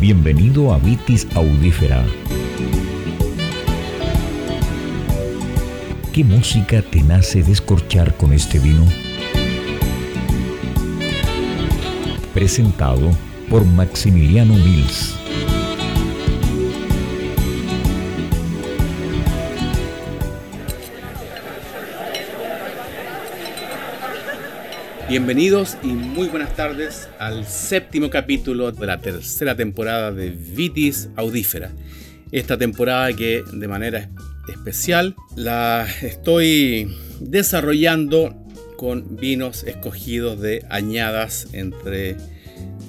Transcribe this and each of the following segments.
Bienvenido a Vitis Audífera. ¿Qué música te nace descorchar con este vino? Presentado por Maximiliano Mills. Bienvenidos y muy buenas tardes al séptimo capítulo de la tercera temporada de Vitis Audífera. Esta temporada que de manera especial la estoy desarrollando con vinos escogidos de añadas entre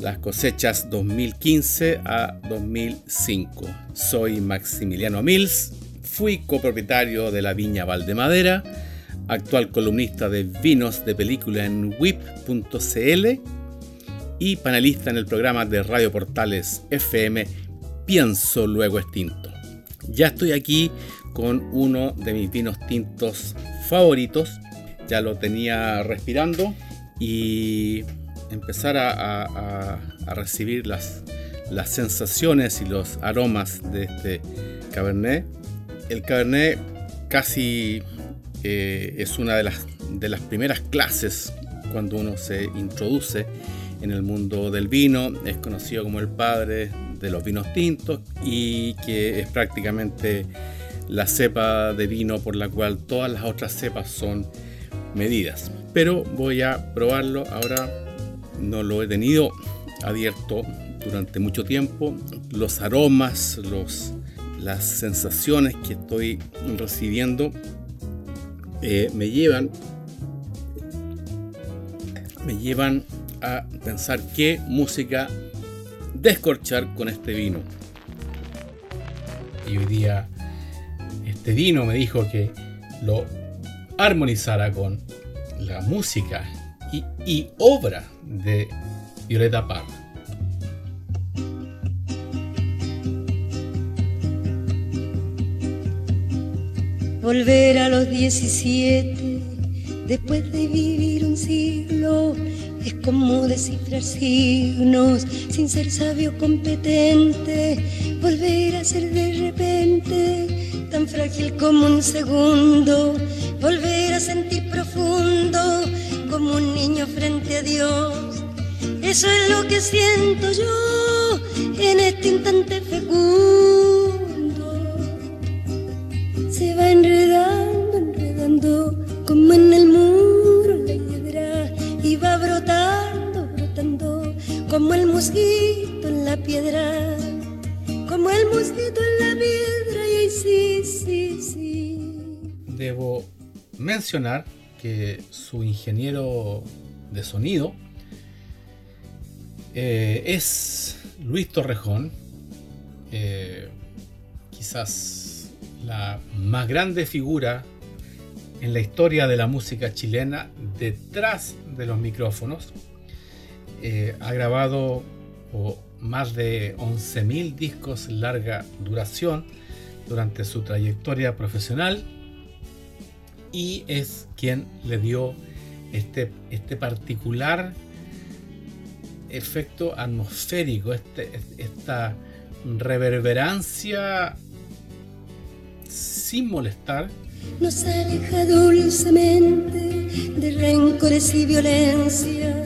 las cosechas 2015 a 2005. Soy Maximiliano Mills, fui copropietario de la viña Valdemadera actual columnista de vinos de película en whip.cl y panelista en el programa de Radio Portales FM Pienso Luego Extinto. Ya estoy aquí con uno de mis vinos tintos favoritos, ya lo tenía respirando y empezar a, recibir las, las sensaciones y los aromas de este Cabernet. El Cabernet casi es una de las, de las primeras clases cuando uno se introduce en el mundo del vino. Es conocido como el padre de los vinos tintos y que es prácticamente la cepa de vino por la cual todas las otras cepas son medidas. Pero voy a probarlo ahora. No lo he tenido abierto durante mucho tiempo. Los aromas, los, las sensaciones que estoy recibiendo eh, me llevan me llevan a pensar qué música descorchar con este vino. Y hoy día este vino me dijo que lo armonizara con la música y, y obra de Violeta Parra. Volver a los 17 después de vivir un siglo es como descifrar signos sin ser sabio competente. Volver a ser de repente tan frágil como un segundo. Volver a sentir profundo como un niño frente a Dios. Eso es lo que siento yo en este instante fecundo se va en el muro hiedra, y va brotando, brotando, como el mosquito en la piedra, como el mosquito en la piedra, y sí, sí, sí. Debo mencionar que su ingeniero de sonido eh, es Luis Torrejón, eh, quizás la más grande figura en la historia de la música chilena detrás de los micrófonos. Eh, ha grabado más de 11.000 discos larga duración durante su trayectoria profesional y es quien le dio este, este particular efecto atmosférico, este, esta reverberancia sin molestar. Nos aleja dulcemente de rencores y violencia.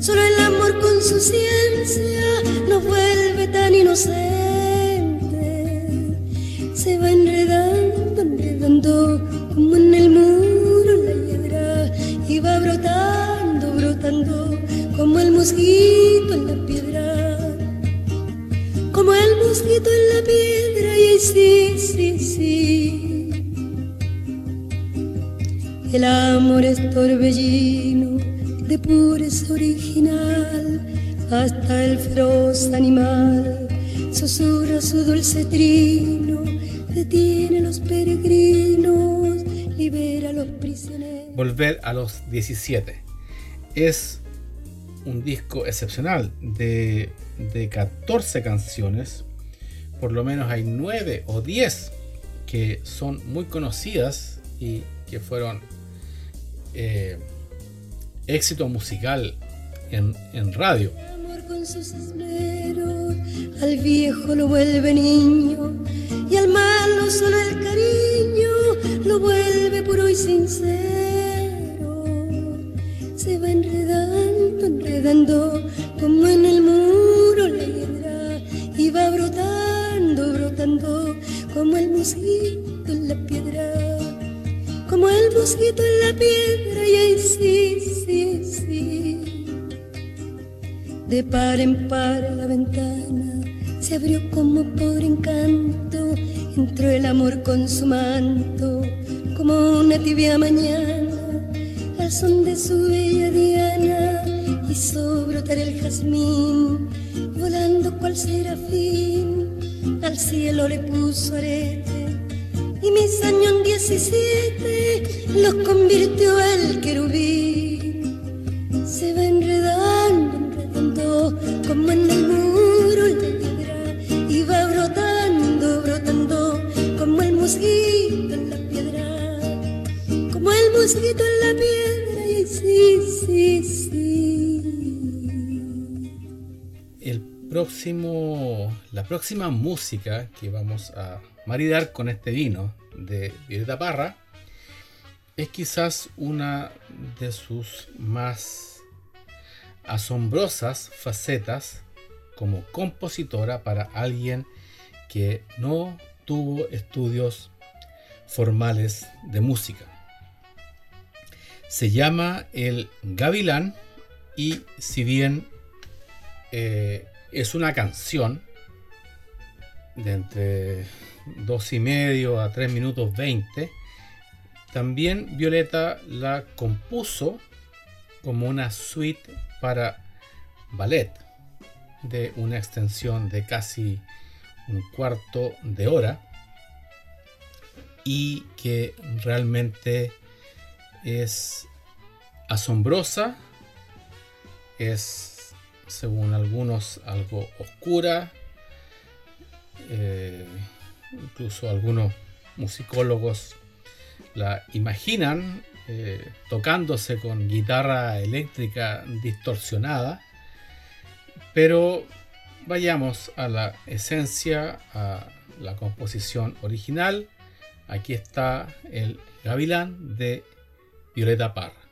Solo el amor con su ciencia nos vuelve tan inocentes. Se va enredando, enredando como en el muro la hiedra y va brotando, brotando como el mosquito en la piedra como el mosquito en la piedra y sí, sí, sí. El amor es torbellino de pureza original, hasta el feroz animal. Susurra su dulce trino, detiene a los peregrinos, libera a los prisioneros. Volver a los 17 es un disco excepcional de de 14 canciones, por lo menos hay 9 o 10 que son muy conocidas y que fueron eh, éxito musical en, en radio. Con sus esmeros, al viejo lo vuelve niño y al malo solo el cariño lo vuelve puro y sincero. Se va enredando, enredando como en el muro la hiedra y va brotando, brotando como el mosquito en la mosquito en la piedra y ahí sí, sí, sí. De par en par la ventana se abrió como por encanto, entró el amor con su manto, como una tibia mañana, al son de su bella diana, hizo brotar el jazmín, volando cual serafín, al cielo le puso arete, y mis años 17 los convirtió el querubín, se va enredando, enredando, como en el muro mosquito en la piedra, como el mosquito en la piedra, y sí, sí, sí. El próximo, la próxima música que vamos a maridar con este vino de Violeta Parra es quizás una de sus más asombrosas facetas como compositora para alguien que no tuvo estudios formales de música. Se llama El Gavilán y si bien eh, es una canción de entre dos y medio a 3 minutos 20, también Violeta la compuso como una suite para ballet de una extensión de casi un cuarto de hora y que realmente es asombrosa, es según algunos algo oscura, eh, incluso algunos musicólogos la imaginan eh, tocándose con guitarra eléctrica distorsionada, pero vayamos a la esencia, a la composición original. Aquí está el gavilán de Violeta Parra.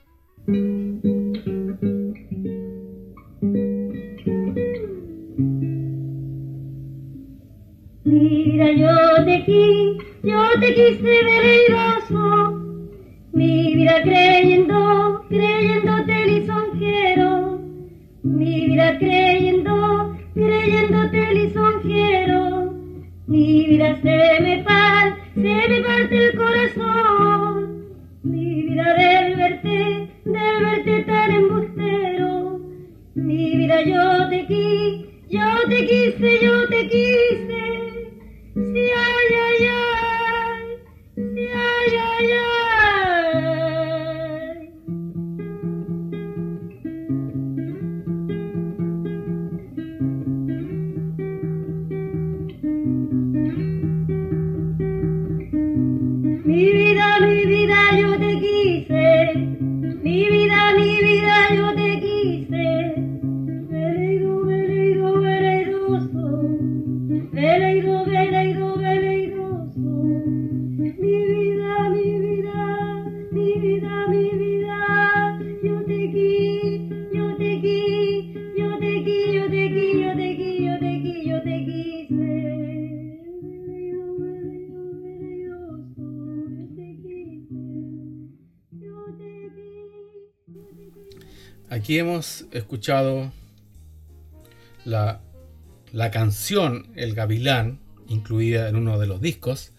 Mira, yo te quise, yo te quise veleidoso, mi vida creyendo, creyéndote lisonjero, mi vida creyendo, creyéndote lisonjero, mi vida se me parte, se me parte el corazón, mi vida del verte, del verte tan embustero, mi vida yo te quise, yo te quise, yo te quise, si ay, ay, Aquí hemos escuchado la, la canción El Gavilán, incluida en uno de los discos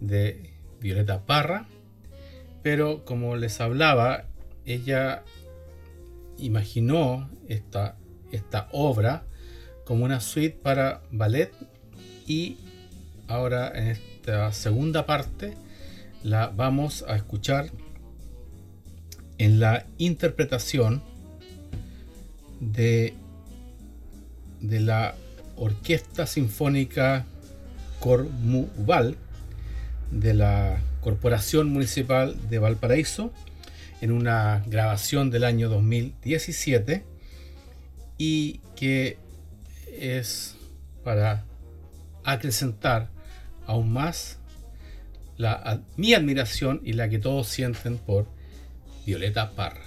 de Violeta Parra, pero como les hablaba, ella imaginó esta, esta obra como una suite para ballet y ahora en esta segunda parte la vamos a escuchar en la interpretación de, de la Orquesta Sinfónica Cormuval de la Corporación Municipal de Valparaíso en una grabación del año 2017 y que es para acrecentar aún más la, mi admiración y la que todos sienten por Violeta Parra.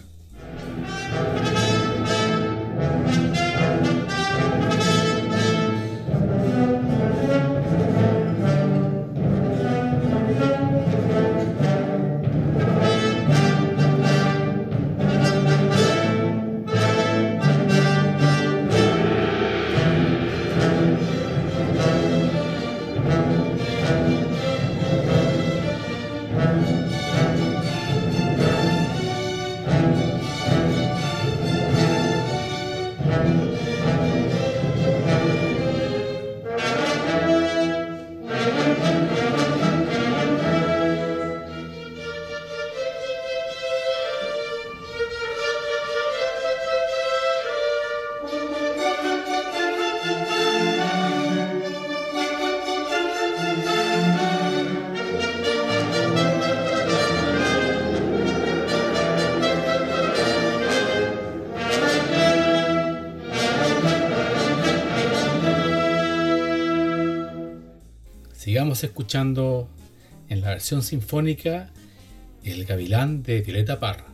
Sigamos escuchando en la versión sinfónica El Gavilán de Violeta Parra.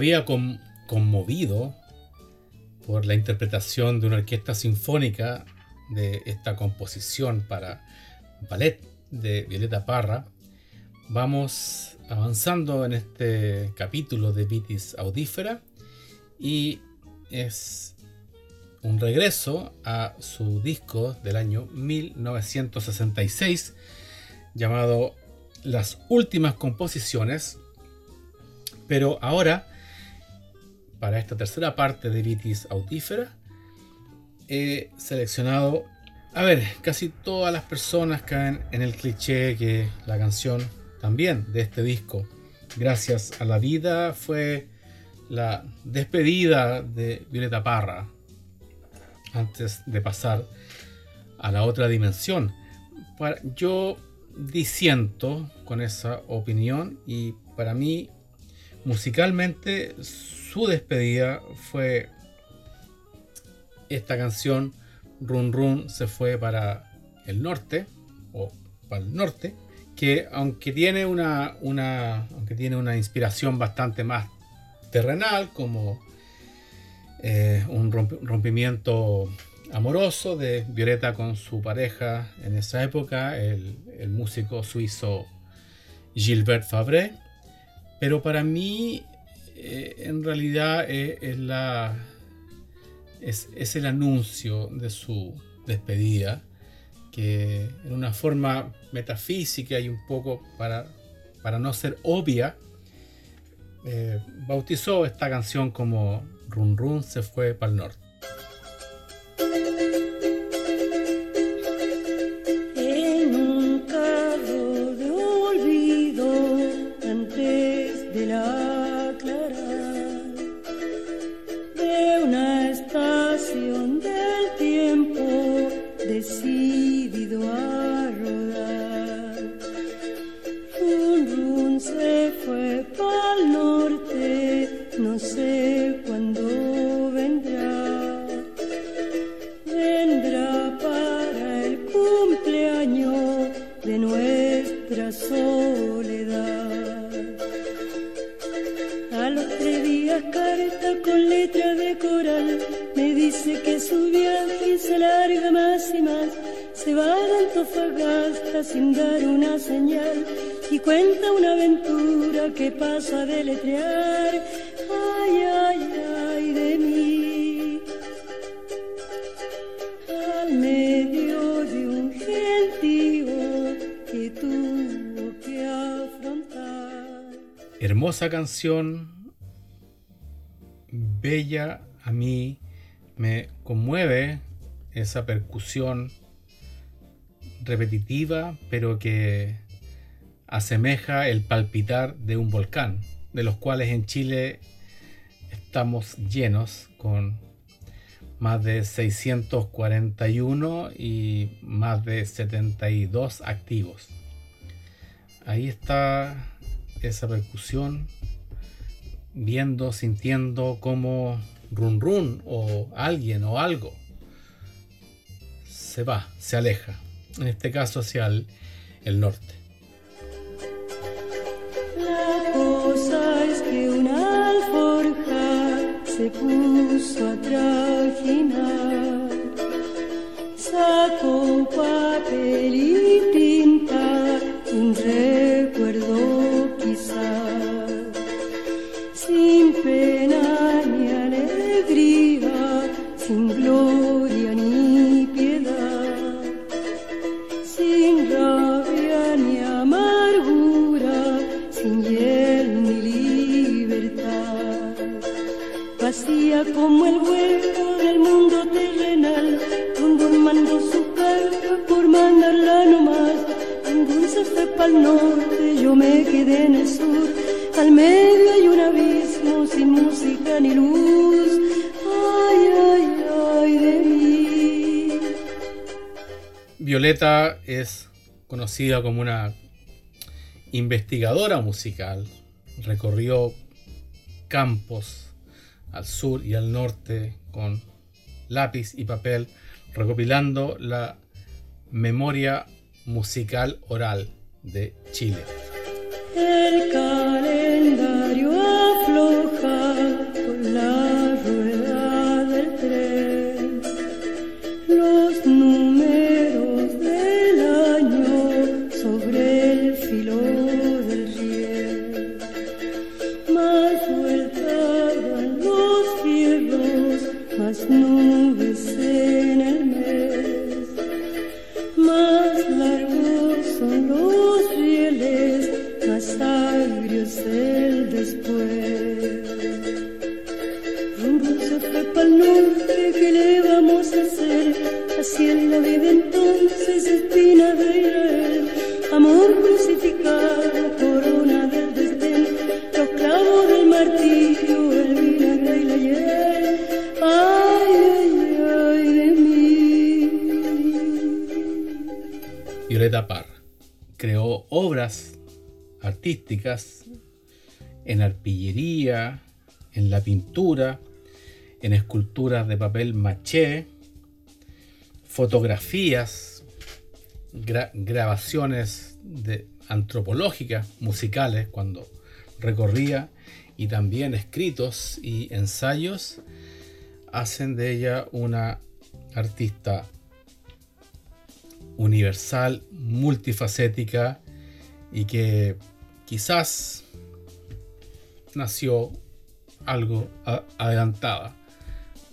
Todavía conmovido por la interpretación de una orquesta sinfónica de esta composición para ballet de Violeta Parra, vamos avanzando en este capítulo de Vitis Audífera y es un regreso a su disco del año 1966 llamado Las últimas composiciones, pero ahora para esta tercera parte de Vitis Autífera, he seleccionado, a ver, casi todas las personas caen en el cliché que la canción también de este disco, Gracias a la vida, fue la despedida de Violeta Parra antes de pasar a la otra dimensión. Yo disiento con esa opinión y para mí musicalmente su despedida fue esta canción Run Run se fue para el norte o para el norte que aunque tiene una, una aunque tiene una inspiración bastante más terrenal como eh, un rompimiento amoroso de Violeta con su pareja en esa época el, el músico suizo Gilbert Fabre pero para mí eh, en realidad eh, es, el anuncio de su despedida, que en una forma metafísica y un poco para, para no ser obvia, eh, bautizó esta canción como Run Run se fue para el norte. Aventura que pasa a deletrear. Ay, ay, ay de mí. Al medio de un gentío que tuvo que afrontar. Hermosa canción, bella a mí, me conmueve esa percusión repetitiva, pero que asemeja el palpitar de un volcán, de los cuales en Chile estamos llenos con más de 641 y más de 72 activos. Ahí está esa percusión, viendo, sintiendo como run run o alguien o algo se va, se aleja, en este caso hacia el, el norte. Alforja se norte, yo me quedé en el sur. Al medio hay un abismo sin música ni luz. Ay, ay, ay de mí. Violeta es conocida como una investigadora musical. Recorrió campos al sur y al norte con lápiz y papel, recopilando la memoria musical oral de Chile. El calendario afloja con la Violeta creó obras artísticas en arpillería, en la pintura, en esculturas de papel maché, fotografías, gra- grabaciones de, antropológicas, musicales, cuando recorría, y también escritos y ensayos, hacen de ella una artista universal, multifacética y que quizás nació algo adelantada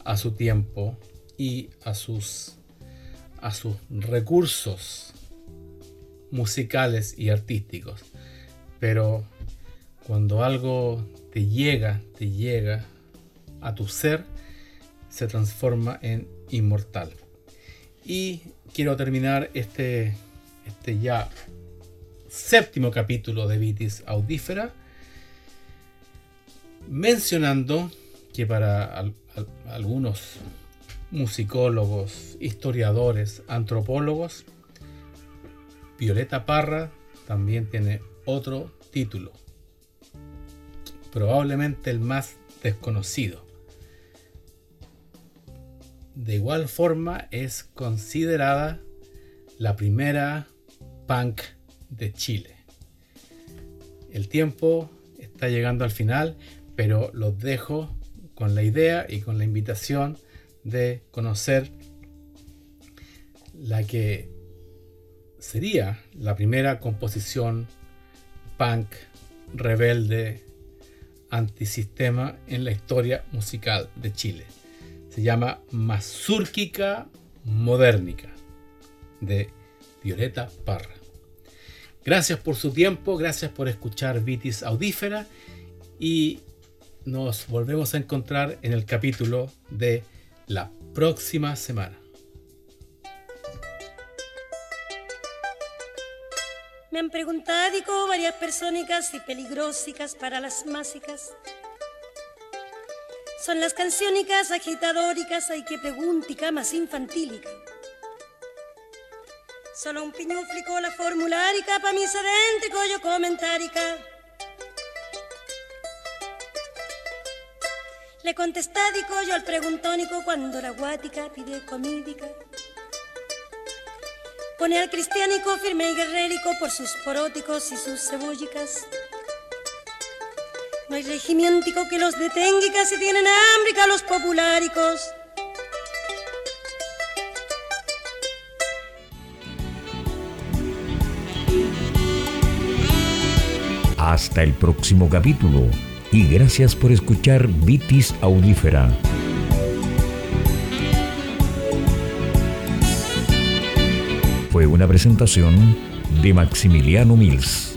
a su tiempo y a sus a sus recursos musicales y artísticos. Pero cuando algo te llega, te llega a tu ser, se transforma en inmortal. Y quiero terminar este, este ya séptimo capítulo de Vitis Audífera mencionando que para al- al- algunos musicólogos, historiadores, antropólogos, Violeta Parra también tiene otro título, probablemente el más desconocido. De igual forma es considerada la primera punk de Chile. El tiempo está llegando al final, pero los dejo con la idea y con la invitación de conocer la que sería la primera composición punk rebelde antisistema en la historia musical de Chile. Se llama Mazúrquica Modernica de Violeta Parra. Gracias por su tiempo, gracias por escuchar Vitis Audífera y nos volvemos a encontrar en el capítulo de la próxima semana. Me han preguntado varias persónicas y peligrosicas para las másicas. Son las canciónicas agitadóricas, hay que preguntica más infantílica. Solo un piñuflico la formularica pa' mi sedéntrico yo comentárica. Le contestádico yo al preguntónico cuando la guática pide comídica. Pone al cristiánico firme y guerrérico por sus poróticos y sus cebollicas. No hay regimientico que los detenga y casi tienen hambre los populáricos. Hasta el próximo capítulo y gracias por escuchar Vitis Audífera. Fue una presentación de Maximiliano Mills.